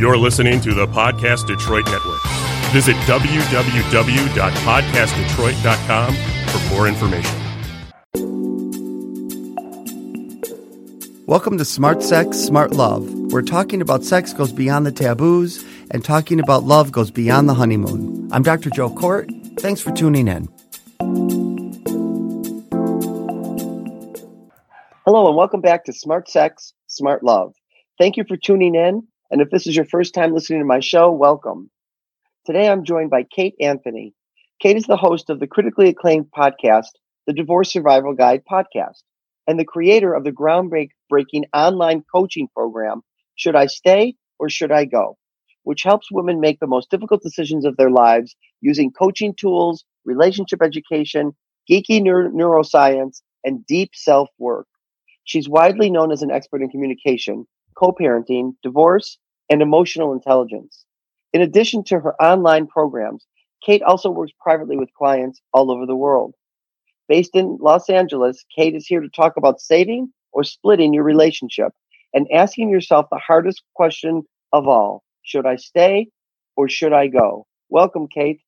You're listening to the Podcast Detroit Network. Visit www.podcastdetroit.com for more information. Welcome to Smart Sex, Smart Love. We're talking about sex goes beyond the taboos and talking about love goes beyond the honeymoon. I'm Dr. Joe Kort. Thanks for tuning in. Hello, and welcome back to Smart Sex, Smart Love. Thank you for tuning in. And if this is your first time listening to my show, welcome. Today I'm joined by Kate Anthony. Kate is the host of the critically acclaimed podcast, the Divorce Survival Guide podcast, and the creator of the groundbreaking online coaching program, Should I Stay or Should I Go? which helps women make the most difficult decisions of their lives using coaching tools, relationship education, geeky neuro- neuroscience, and deep self work. She's widely known as an expert in communication, co parenting, divorce, and emotional intelligence. In addition to her online programs, Kate also works privately with clients all over the world. Based in Los Angeles, Kate is here to talk about saving or splitting your relationship and asking yourself the hardest question of all should I stay or should I go? Welcome, Kate.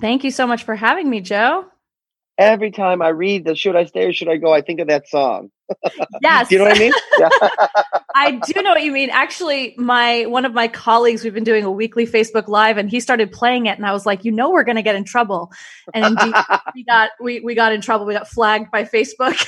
Thank you so much for having me, Joe. Every time I read the should I stay or should I go, I think of that song. Yes. You know what I mean? Yeah. I do know what you mean. Actually, my one of my colleagues, we've been doing a weekly Facebook Live, and he started playing it, and I was like, you know, we're going to get in trouble, and indeed, we got we we got in trouble. We got flagged by Facebook.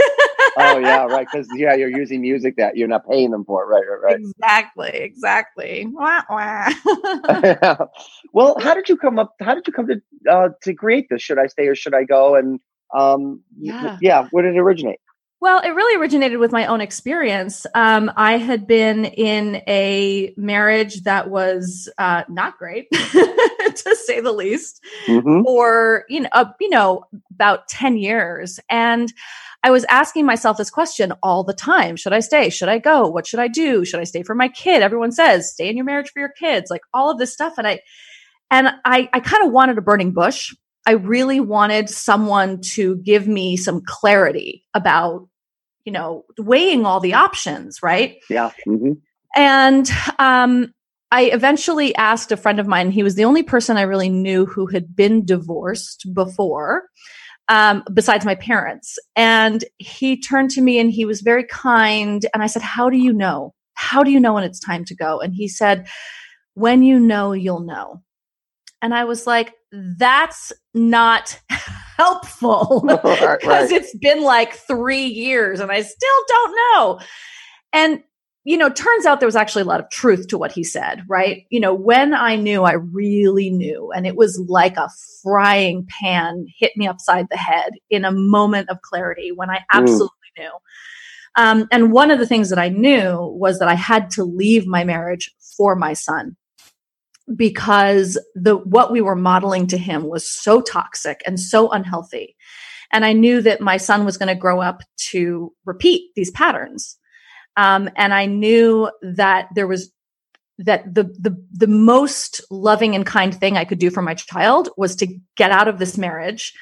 oh yeah, right. Because yeah, you're using music that you're not paying them for. Right, right, right. Exactly, exactly. Wah, wah. well, how did you come up? How did you come to uh, to create this? Should I stay or should I go? And um, Yeah. yeah, where did it originate? Well, it really originated with my own experience. Um, I had been in a marriage that was uh, not great, to say the least, Mm-hmm. for you know, uh, you know, about ten years, and I was asking myself this question all the time: Should I stay? Should I go? What should I do? Should I stay for my kid? Everyone says stay in your marriage for your kids, like all of this stuff, and I, and I, I kind of wanted a burning bush. I really wanted someone to give me some clarity about, you know, weighing all the options, right? Yeah. hmm And um, I eventually asked a friend of mine, he was the only person I really knew who had been divorced before, um, besides my parents. And he turned to me and he was very kind. And I said, How do you know? How do you know when it's time to go? And he said, When you know, you'll know. And I was like, That's not helpful because right. it's been like three years and I still don't know. And, you know, turns out there was actually a lot of truth to what he said, right? You know, when I knew, I really knew. And it was like a frying pan hit me upside the head in a moment of clarity when I absolutely knew. Um, and one of the things that I knew was that I had to leave my marriage for my son because the what we were modeling to him was so toxic and so unhealthy. And i knew that my son was going to grow up to repeat these patterns. Um, and i knew that there was that the the the most loving and kind thing i could do for my child was to get out of this marriage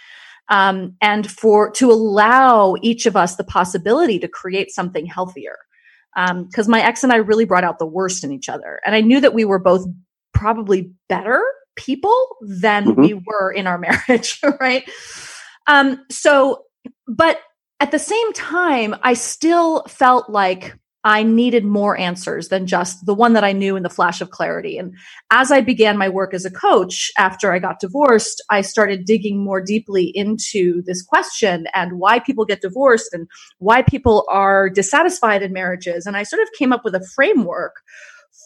um, and for to allow each of us the possibility to create something healthier. Because my ex and i really brought out the worst in each other. And i knew that we were both probably better people than Mhm. we were in our marriage, right? Um, so, but at the same time, I still felt like I needed more answers than just the one that I knew in the flash of clarity. And as I began my work as a coach after I got divorced, I started digging more deeply into this question and why people get divorced and why people are dissatisfied in marriages. And I sort of came up with a framework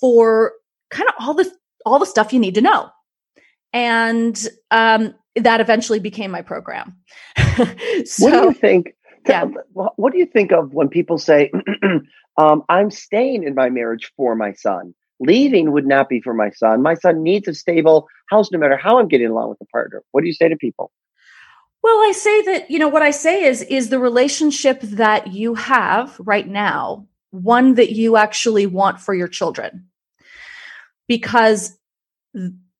for kind of all the all the stuff you need to know. And um, that eventually became my program. what do you think? yeah. What what do you think of when people say, um, "I'm staying in my marriage for my son"? Leaving would not be for my son. My son needs a stable house, no matter how I'm getting along with the partner. What do you say to people? Well, I say that, you know, what I say is, is the relationship that you have right now one that you actually want for your children? Because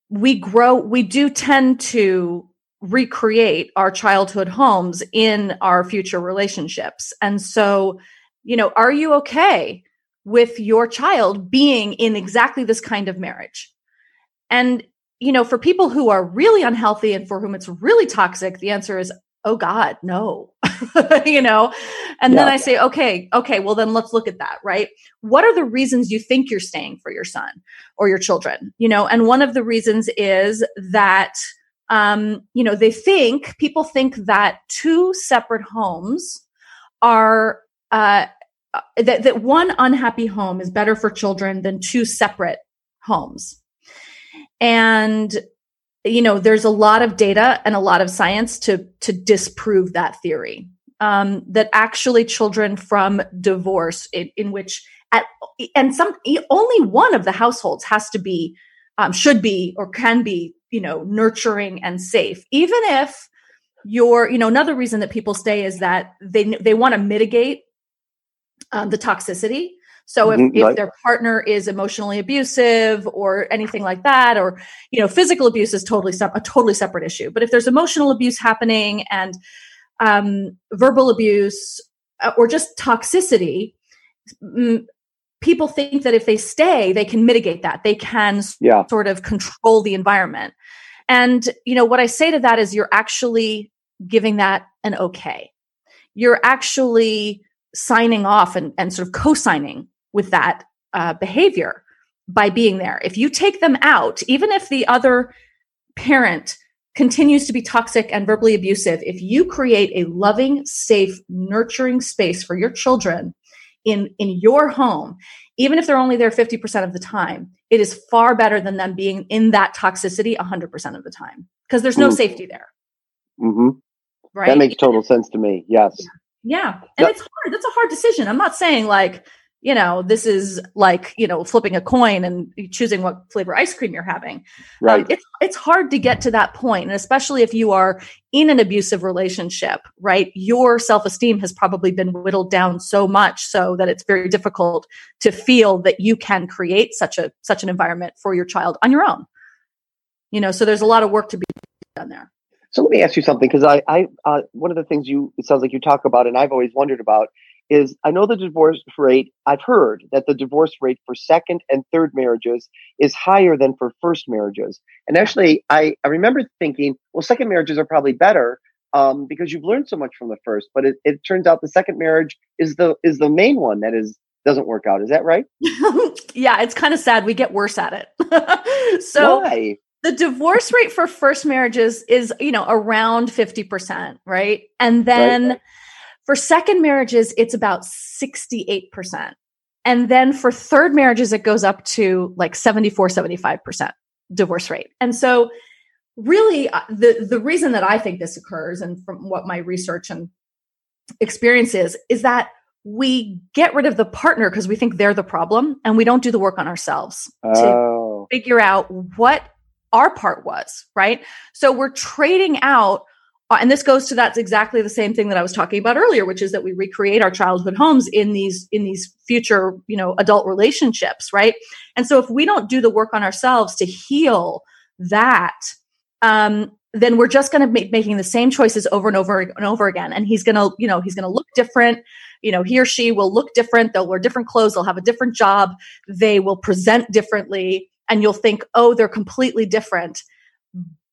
we grow, we do tend to recreate our childhood homes in our future relationships. And so, you know, are you okay with your child being in exactly this kind of marriage. And, you know, for people who are really unhealthy and for whom it's really toxic, the answer is, oh God, no. you know? And yeah. then I say, okay, okay, well then let's look at that, right? What are the reasons you think you're staying for your son or your children? You know, and one of the reasons is that um, you know, they think people think that two separate homes are uh, uh, that that one unhappy home is better for children than two separate homes, and you know, there's a lot of data and a lot of science to to disprove that theory. Um, that actually children from divorce in, in which at and some only one of the households has to be um, should be or can be you know, nurturing and safe. Even if you're, you know, another reason that people stay is that they they want to mitigate um, the toxicity. So if, mm-hmm, if their partner is emotionally abusive or anything like that, or you know, physical abuse is totally a totally separate issue. But if there's emotional abuse happening and um, verbal abuse uh, or just toxicity, people think that if they stay, they can mitigate that. They can yeah. sort of control the environment. And, you know, what I say to that is you're actually giving that an okay. You're actually signing off and, and sort of co signing with that uh, behavior by being there. If you take them out, even if the other parent continues to be toxic and verbally abusive, if you create a loving, safe, nurturing space for your children in in your home even if they're only there 50% of the time it is far better than them being in that toxicity 100% of the time because there's no mm-hmm. safety there. Mm-hmm. right? that makes total sense to me yes. Yeah, yeah. and it's hard. That's a hard decision. I'm not saying like you know, this is like, you know, flipping a coin and choosing what flavor ice cream you're having. Um, right. Um, it's, it's hard to get to that point, And especially if you are in an abusive relationship, right? Your self esteem has probably been whittled down so much so that it's very difficult to feel that you can create such a, such an environment for your child on your own. You know, so there's a lot of work to be done there. So let me ask you something because I, I, uh, one of the things you, it sounds like you talk about, and I've always wondered about is I know the divorce rate, I've heard that the divorce rate for second and third marriages is higher than for first marriages. And actually, I, I remember thinking, well, second marriages are probably better um, because you've learned so much from the first. But it, it turns out the second marriage is the is the main one that is doesn't work out. Is that right? yeah, it's kind of sad. We get worse at it. so Why? the divorce rate for first marriages is, you know, around 50%, right? And then right. For second marriages, it's about 68%. And then for third marriages, it goes up to like 74, 75% divorce rate. And so really uh, the, the reason that I think this occurs and from what my research and experience is, is that we get rid of the partner because we think they're the problem and we don't do the work on ourselves oh. to figure out what our part was, right? So we're trading out uh, and this goes to that's exactly the same thing that I was talking about earlier, which is that we recreate our childhood homes in these in these future, you know, adult relationships, right? And so if we don't do the work on ourselves to heal that, um, then we're just going to be making the same choices over and over and over again. And he's going to, you know, he's going to look different. You know, he or she will look different. They'll wear different clothes. They'll have a different job. They will present differently. And you'll think, oh, they're completely different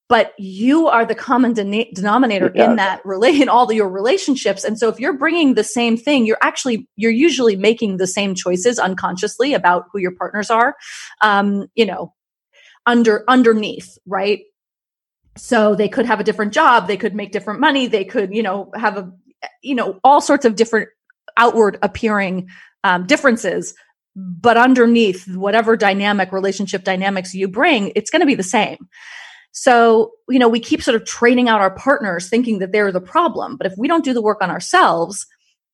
but you are the common de- denominator in that relate in all your relationships. And so if you're bringing the same thing you're actually you're usually making the same choices unconsciously about who your partners are um you know under underneath right? So they could have a different job they could make different money they could you know have a you know all sorts of different outward appearing um, differences. But underneath whatever dynamic relationship dynamics you bring it's going to be the same so, you know, we keep sort of training out our partners thinking that they're the problem. But if we don't do the work on ourselves,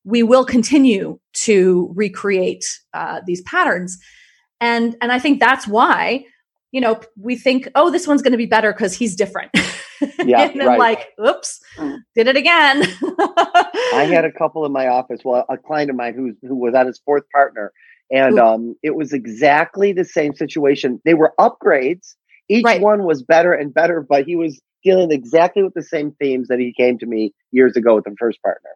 we will continue to recreate uh, these patterns. And, and I think that's why, you know, we think, oh, this one's going to be better because he's different. Yeah, and then right. like, oops, did it again. I had a couple in my office. Well, a client of mine who who was on his fourth partner, and um, it was exactly the same situation. They were upgrades, each right. one was better and better, but he was dealing exactly with the same themes that he came to me years ago with the first partner.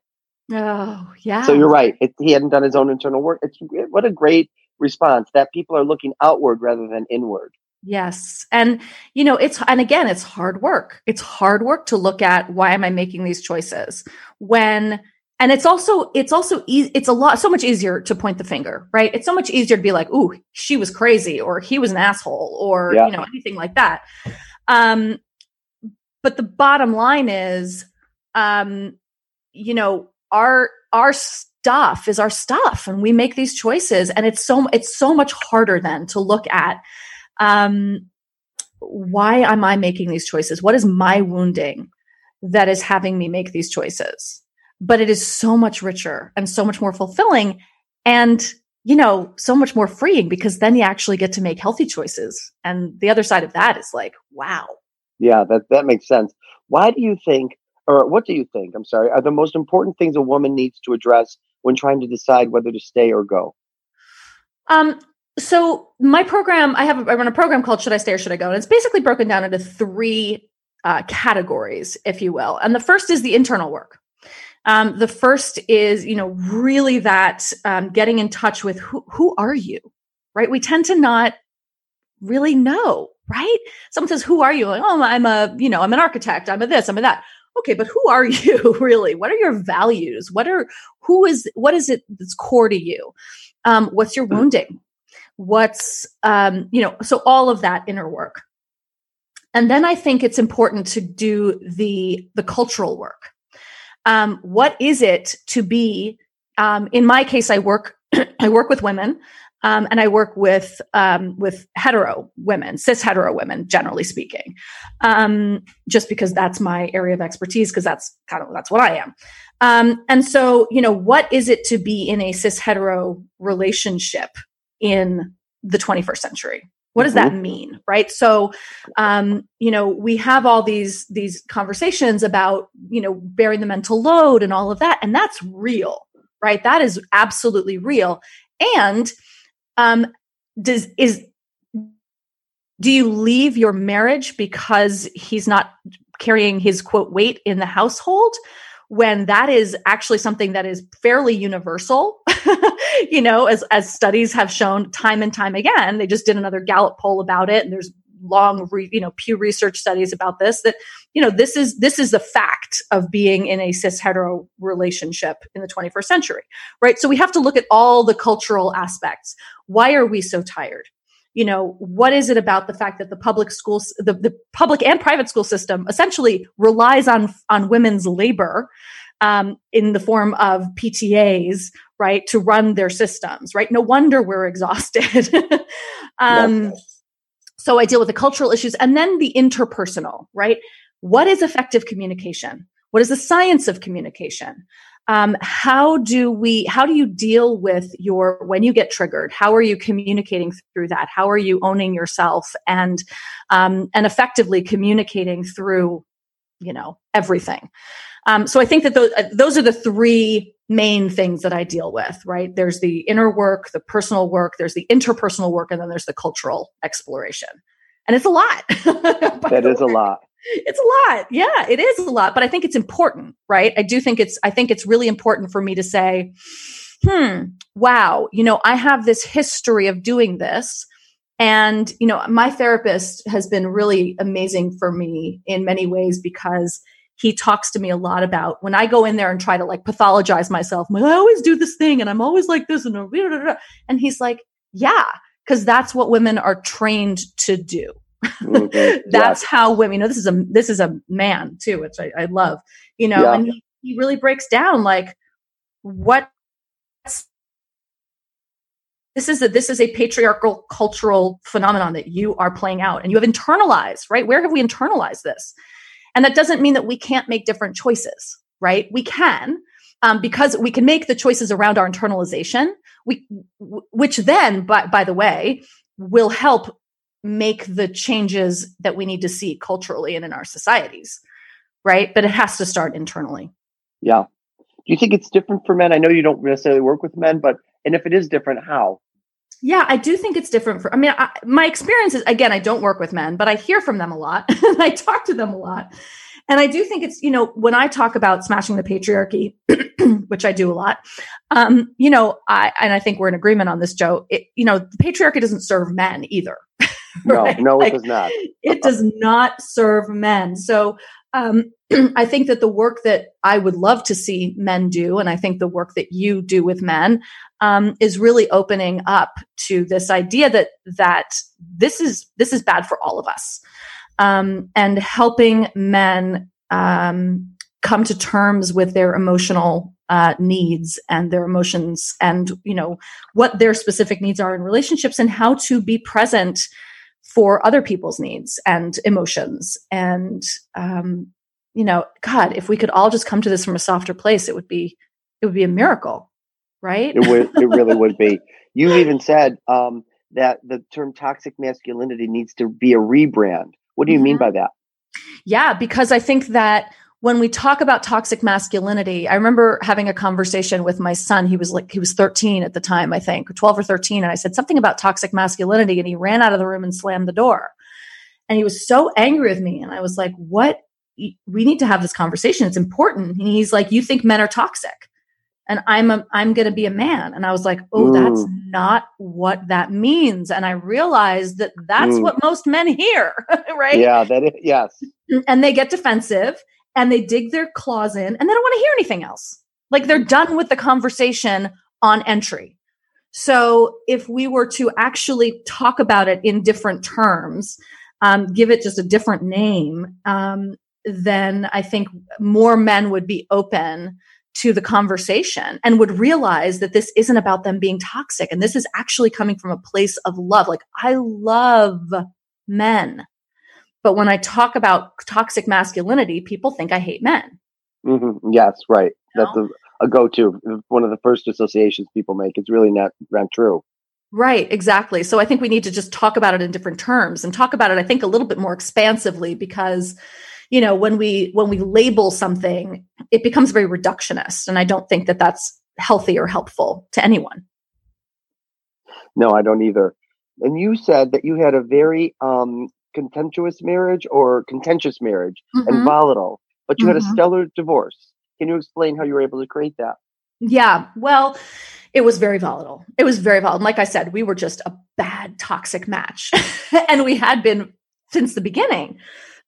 Oh, yeah. So you're right. It, he hadn't done his own internal work. It's what a great response that people are looking outward rather than inward. Yes. And, you know, it's, and again, it's hard work. It's hard work to look at why am I making these choices when, and it's also, it's also, e- it's a lot, so much easier to point the finger, right? It's so much easier to be like, ooh, she was crazy or he was an asshole or, Yeah. you know, anything like that. Um, but the bottom line is, um, you know, our, our stuff is our stuff and we make these choices and it's so, it's so much harder then to look at, um, why am I making these choices? What is my wounding that is having me make these choices? But it is so much richer and so much more fulfilling and, you know, so much more freeing because then you actually get to make healthy choices. And the other side of that is like, wow. Yeah, that that makes sense. Why do you think, or what do you think? I'm sorry, are the most important things a woman needs to address when trying to decide whether to stay or go? Um, so my program, I have I run a program called Should I Stay or Should I Go? And it's basically broken down into three uh, categories, if you will. And the first is the internal work. Um, the first is, you know, really that um, getting in touch with who who are you, right? We tend to not really know, right? Someone says, "Who are you?" Like, oh, I'm a, you know, I'm an architect. I'm a this. I'm a that. Okay, but who are you really? What are your values? What are who is what is it that's core to you? Um, what's your wounding? What's um, you know? So all of that inner work, and then I think it's important to do the the cultural work. Um, what is it to be? Um, in my case, I work I work with women. Um, and I work with um, with hetero women, cis hetero women, generally speaking, um, just because that's my area of expertise. Because that's kind of that's what I am. Um, and so, you know, what is it to be in a cis hetero relationship in the 21st century? What does that mean, right? So, um, you know, we have all these these conversations about you know bearing the mental load and all of that, and that's real, right? That is absolutely real, and um does is do you leave your marriage because he's not carrying his quote weight in the household when that is actually something that is fairly universal you know as as studies have shown time and time again they just did another gallup poll about it and there's long re, you know pew research studies about this that you know this is this is the fact of being in a cis hetero relationship in the 21st century right? So we have to look at all the cultural aspects. Why are we so tired? You know what is it about the fact that the public schools the, the public and private school system essentially relies on on women's labor um, in the form of ptas right to run their systems right no wonder we're exhausted um, Yes. so I deal with the cultural issues and then the interpersonal, right? What is effective communication? What is the science of communication? Um, how do we, how do you deal with your, when you get triggered? How are you communicating through that? How are you owning yourself and, um, and effectively communicating through, you know, everything? Um, so I think that those, uh, those are the three main things that I deal with, right? There's the inner work, the personal work, there's the interpersonal work, and then there's the cultural exploration. And it's a lot. That is a lot. It's a lot. Yeah, it is a lot, but I think it's important, right? I do think it's I think it's really important for me to say, hmm, wow, you know, I have this history of doing this. And, you know, my therapist has been really amazing for me in many ways because he talks to me a lot about when I go in there and try to like pathologize myself. Like, I always do this thing and I'm always like this and and he's like, yeah, because that's what women are trained to do. Mhm. that's how women. You know, this is a this is a man too, which I, I love. You know, Yeah. and he, he really breaks down like what this is a this is a patriarchal cultural phenomenon that you are playing out and you have internalized right where have we internalized this and that doesn't mean that we can't make different choices right we can um, because we can make the choices around our internalization we which then by, by the way will help make the changes that we need to see culturally and in our societies right but it has to start internally Yeah. Do you think it's different for men? I know you don't necessarily work with men, but and if it is different, how? Yeah, I do think it's different for. I mean, I, my experience is again, I don't work with men, but I hear from them a lot, and I talk to them a lot, and I do think it's, you know, when I talk about smashing the patriarchy, which I do a lot, um, you know, I, and I think we're in agreement on this, Joe, it, you know, the patriarchy doesn't serve men either. right? No, no, like, it does not. it does not serve men. So, um, I think that the work that I would love to see men do, and I think the work that you do with men, um, is really opening up to this idea that that this is this is bad for all of us, um, and helping men um, come to terms with their emotional uh, needs and their emotions, and you know what their specific needs are in relationships, and how to be present for other people's needs and emotions. And um, you know god if we could all just come to this from a softer place it would be it would be a miracle right? It would it really would be. You even said um, that the term toxic masculinity needs to be a rebrand. What do you mm-hmm. mean by that? Yeah because i think that when we talk about toxic masculinity, I remember having a conversation with my son. He was like, he was 13 at the time, I think, 12 or 13. And I said something about toxic masculinity and he ran out of the room and slammed the door. And he was so angry with me. And I was like, what? We need to have this conversation. It's important. And he's like, you think men are toxic and I'm a, I'm going to be a man. And I was like, oh, mm. that's not what that means. And I realized that that's mm. what most men hear, right? Yeah, that is, yes. And they get defensive and they dig their claws in and they don't want to hear anything else. Like they're done with the conversation on entry. So if we were to actually talk about it in different terms, um, give it just a different name, um, then I think more men would be open to the conversation and would realize that this isn't about them being toxic. And this is actually coming from a place of love. Like, I love men. But when I talk about toxic masculinity, people think I hate men. Mm-hmm. Yes, right. You That's a, a go to. One of the first associations people make. It's really not, not true. Right, exactly. So I think we need to just talk about it in different terms and talk about it, I think, a little bit more expansively because you know when we when we label something it becomes very reductionist and i don't think that that's healthy or helpful to anyone no i don't either and you said that you had a very um, contentious marriage or contentious marriage mm-hmm. and volatile, but you mm-hmm. had a mm-hmm. stellar divorce. Can you explain how you were able to create that? Yeah, well, it was very volatile. It was very volatile. Like I said, we were just a bad, toxic match, and we had been since the beginning.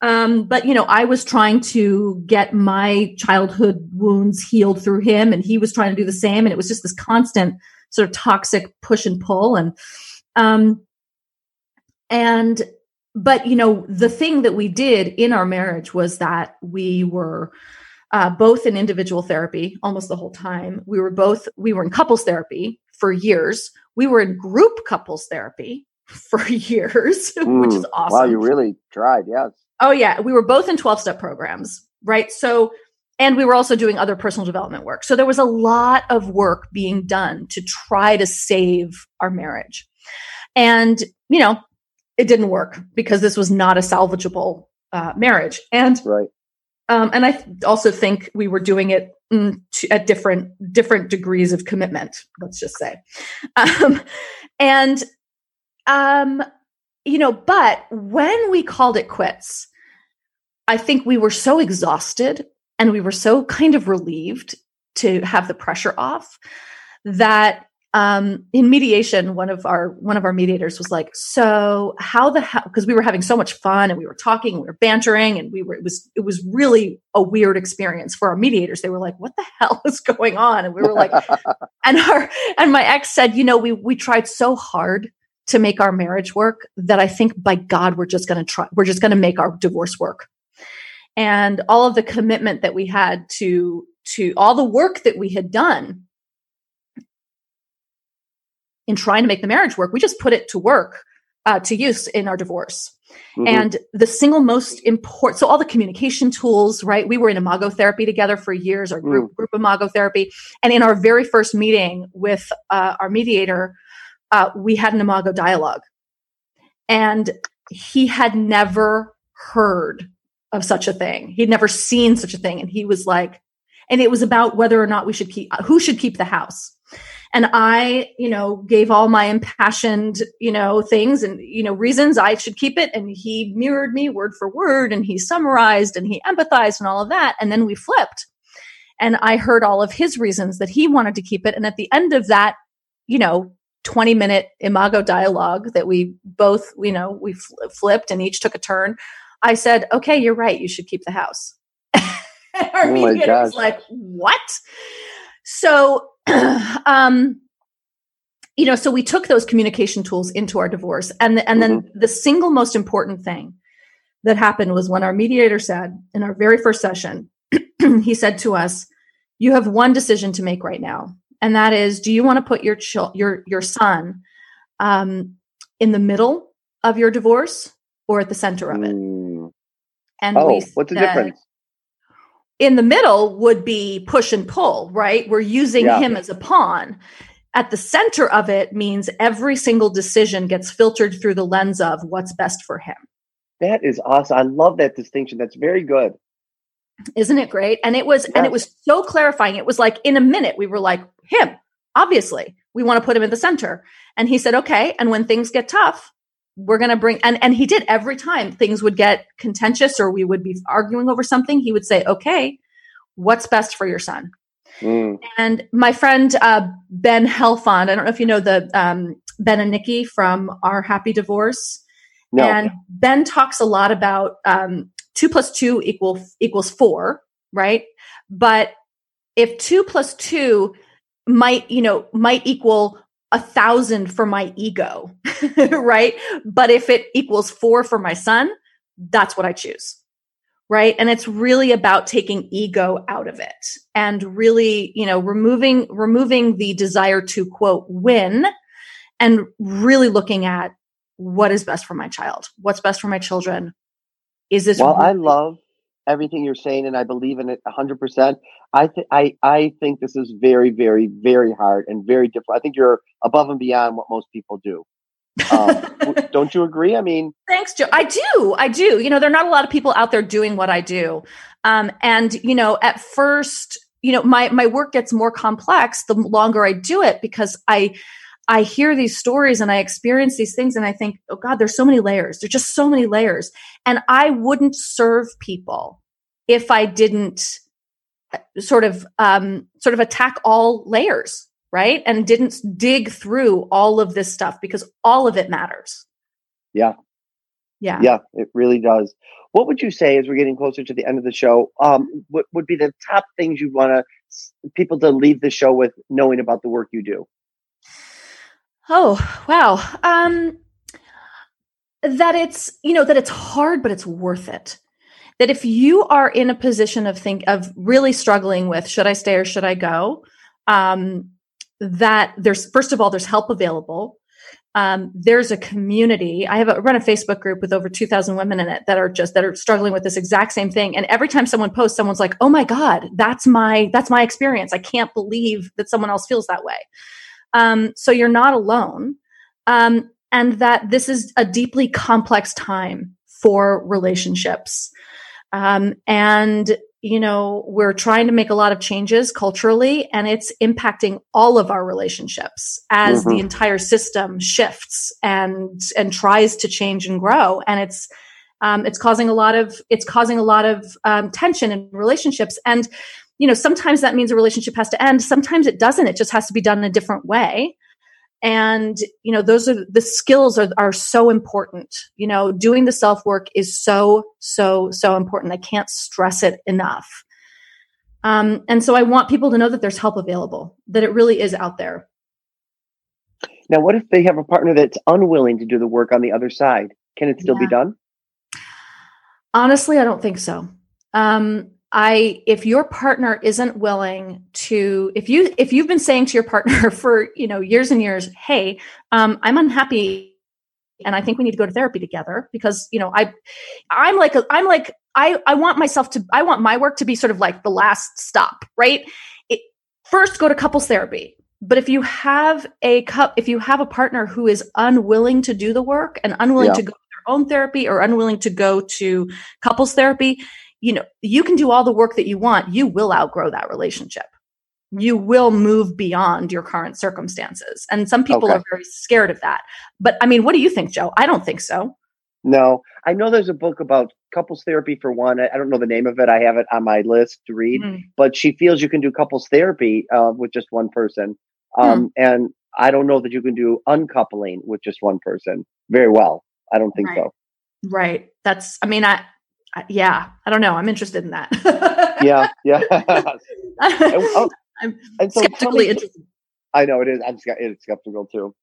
Um, but you know, I was trying to get my childhood wounds healed through him, and he was trying to do the same. And it was just this constant sort of toxic push and pull. And um, and but you know the thing that we did in our marriage was that we were uh, both in individual therapy almost the whole time. We were both we were in couples therapy for years. We were in group couples therapy for years mm, which is awesome wow you really tried yes. Oh yeah. We were both in 12 step programs right? So and we were also doing other personal development work. So there was a lot of work being done to try to save our marriage. And you know it didn't work because this was not a salvageable uh, marriage. And right. Um, and I th- also think we were doing it mm, to, at different different degrees of commitment. Let's just say, um, and um, you know, but when we called it quits, I think we were so exhausted and we were so kind of relieved to have the pressure off that um, in mediation, one of our one of our mediators was like, "So how the hell?" Because we were having so much fun and we were talking, we were bantering, and we were it was it was really a weird experience for our mediators. They were like, "What the hell is going on?" And we were like, and our and my ex said, "You know, we we tried so hard to make our marriage work that I think by God we're just going to try. We're just going to make our divorce work." And all of the commitment that we had to to all the work that we had done in trying to make the marriage work, we just put it to work uh, to use in our divorce. Mm-hmm. And the single most important, so all the communication tools, right? We were in imago therapy together for years, our group, mm. group imago therapy. And in our very first meeting with uh, our mediator, uh, we had an imago dialogue. And he had never heard of such a thing. He'd never seen such a thing. And he was like, and it was about whether or not we should keep who should keep the house and i you know gave all my impassioned you know things and you know reasons i should keep it. And he mirrored me word for word and he summarized and he empathized and all of that. And then we flipped. And i heard all of his reasons that he wanted to keep it. And at the end of that you know 20 minute imago dialogue that we both you know we fl- flipped and each took a turn i said okay you're right. You should keep the house. Our Oh was like what? So um you know so we took those communication tools into our divorce and the, and then Mm-hmm. the single most important thing that happened was when our mediator said in our very first session he said to us you have one decision to make right now and that is do you want to put your chil- your your son um in the middle of your divorce or at the center of it Mm. and Oh, what's the difference? In the middle would be push and pull, right? We're using Yeah. him as a pawn. At the center of it means every single decision gets filtered through the lens of what's best for him. That is awesome. I love that distinction. That's very good. Isn't it great? And it was and it was so clarifying. It was like in a minute we were like him. Obviously, we want to put him in the center. And he said, "Okay, and when things get tough, we're going to bring and and he did every time things would get contentious or we would be arguing over something, he would say, "Okay, what's best for your son?" Mm. And my friend uh, Ben Heldfond, I don't know if you know the um, Ben and Nikki from Our Happy Divorce. No. And Ben talks a lot about um, two plus two equal equals four, right? But if two plus two might, you know, might equal a thousand for my ego, right? But if it equals four for my son, that's what I choose. Right. And it's really about taking ego out of it and really, you know, removing, removing the desire to quote win and really looking at what is best for my child, what's best for my children. Is this Well, I love everything you're saying, and I believe in it 100. percent I think I I think this is very, very, very hard and very different. I think you're above and beyond what most people do. Um, don't you agree? I mean, Thanks, Joe. I do. I do. You know, there are not a lot of people out there doing what I do. Um, and, you know, at first, you know, my, my work gets more complex the longer I do it because I, I hear these stories and I experience these things and I think, oh God, there's so many layers. There's just so many layers. And I wouldn't serve people if I didn't uh, sort of, um, sort of attack all layers, right? And didn't dig through all of this stuff because all of it matters. Yeah. Yeah. yeah, it really does. What would you say as we're getting closer to the end of the show? Um, what would be the top things you want to people to leave the show with, knowing about the work you do? Oh, wow. Um that it's, you know, that it's hard but it's worth it. That if you are in a position of think of really struggling with should I stay or should I go? Um that there's first of all there's help available. Um, there's a community. I have a, run a Facebook group with over 2,000 women in it that are just that are struggling with this exact same thing. And every time someone posts, someone's like, "Oh my god, that's my that's my experience. I can't believe that someone else feels that way." Um, so you're not alone. Um, and that this is a deeply complex time for relationships. Um, and, you know, we're trying to make a lot of changes culturally, and it's impacting all of our relationships as the Mhm. entire system shifts and and tries to change and grow. And it's um, it's causing a lot of it's causing a lot of um, tension in relationships. And you know, sometimes that means a relationship has to end. Sometimes it doesn't. It just has to be done in a different way. And, you know, those are the skills are, are so important. You know, doing the self work is so, so, so important. I can't stress it enough. Um, and so I want people to know that there's help available, that it really is out there. Now, what if they have a partner that's unwilling to do the work on the other side? Can it still be done? Honestly, I don't think so. Um, I if your partner isn't willing to if you if you've been saying to your partner for you know years and years, hey, um, I'm unhappy and I think we need to go to therapy together because you know I I'm like a, I'm like I I want myself to I want my work to be sort of like the last stop, right? It, first go to couples therapy. But if you have a cup if you have a partner who is unwilling to do the work and unwilling Yeah. to go to their own therapy or unwilling to go to couples therapy, you know, you can do all the work that you want. You will outgrow that relationship. You will move beyond your current circumstances. And some people Okay. are very scared of that. But I mean, what do you think, Joe? I don't think so. No, I know there's a book about couples therapy for one. I I don't know the name of it. I have it on my list to read, Mm. but she feels you can do couples therapy uh, with just one person. Um, And I don't know that you can do uncoupling with just one person very well. I don't think Right. so. Right. That's, I mean, I yeah, I don't know. I'm interested in that. Yeah, yeah. And, oh, I'm and so skeptically me, interested. I know it is. I'm it's skeptical too.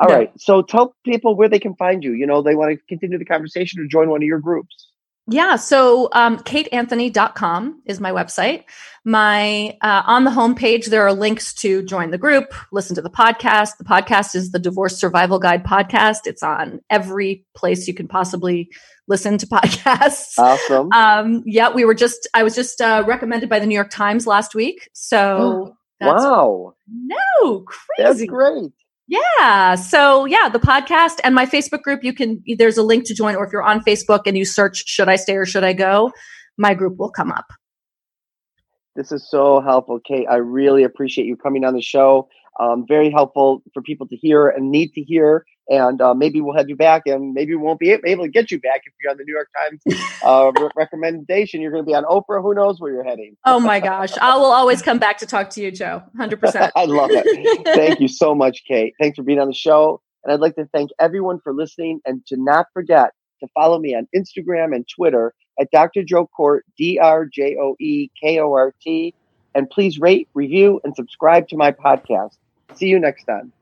All Yeah. right. So tell people where they can find you. You know, they want to continue the conversation or join one of your groups. Yeah. So, um, kateanthony.com is my website. My, uh, on the homepage, there are links to join the group, listen to the podcast. The podcast is the Divorce Survival Guide podcast. It's on every place you can possibly listen to podcasts. Awesome. Um, yeah, we were just, I was just, uh, recommended by the New York Times last week. So that's wow. no That's crazy. great. Yeah. So yeah, the podcast and my Facebook group, you can there's a link to join, or if you're on Facebook and you search should I stay or should I go, my group will come up. This is so helpful, Kate. I really appreciate you coming on the show. Um, very helpful for people to hear and need to hear. And uh, maybe we'll have you back, and maybe we won't be able to get you back if you're on the New York Times uh, re- recommendation. You're going to be on Oprah. Who knows where you're heading? Oh my gosh. I will always come back to talk to you, Joe. 100%. I love it. Thank you so much, Kate. Thanks for being on the show. And I'd like to thank everyone for listening and to not forget to follow me on Instagram and Twitter at Dr. Joe Kort, D R J O E K O R T. And please rate, review, and subscribe to my podcast. See you next time.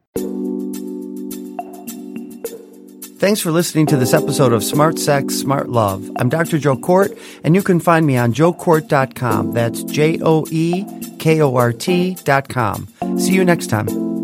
Thanks for listening to this episode of Smart Sex, Smart Love. I'm Dr. Joe Kort, and you can find me on joekort.com. That's J O E K O R T.com. See you next time.